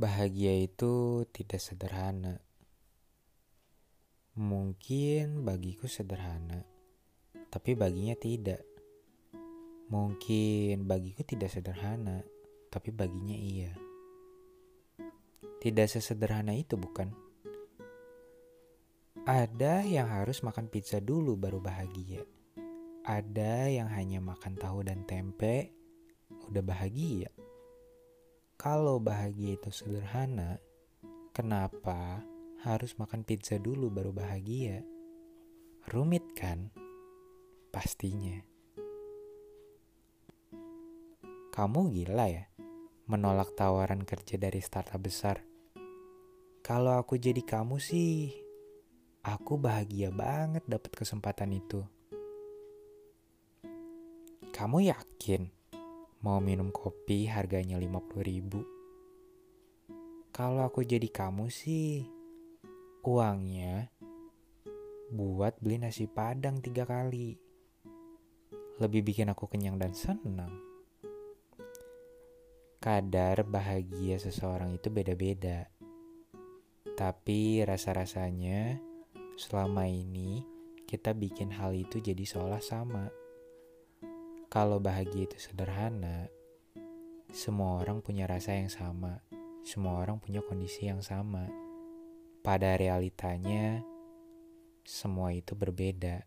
Bahagia itu tidak sederhana. Mungkin bagiku sederhana, tapi baginya tidak. Mungkin bagiku tidak sederhana, tapi baginya iya. Tidak sesederhana itu, bukan? Ada yang harus makan pizza dulu baru bahagia. Ada yang hanya makan tahu dan tempe udah bahagia. Kalau bahagia itu sederhana, kenapa harus makan pizza dulu baru bahagia? Rumit kan? Pastinya. Kamu gila ya? Menolak tawaran kerja dari startup besar. Kalau aku jadi kamu sih, aku bahagia banget dapat kesempatan itu. Kamu yakin mau minum kopi harganya 50 ribu. Kalau aku jadi kamu sih, uangnya buat beli nasi padang tiga kali. Lebih bikin aku kenyang dan senang. Kadar bahagia seseorang itu beda-beda. Tapi rasa-rasanya selama ini kita bikin hal itu jadi seolah sama. Kalau bahagia itu sederhana, semua orang punya rasa yang sama, semua orang punya kondisi yang sama. Pada realitanya, semua itu berbeda.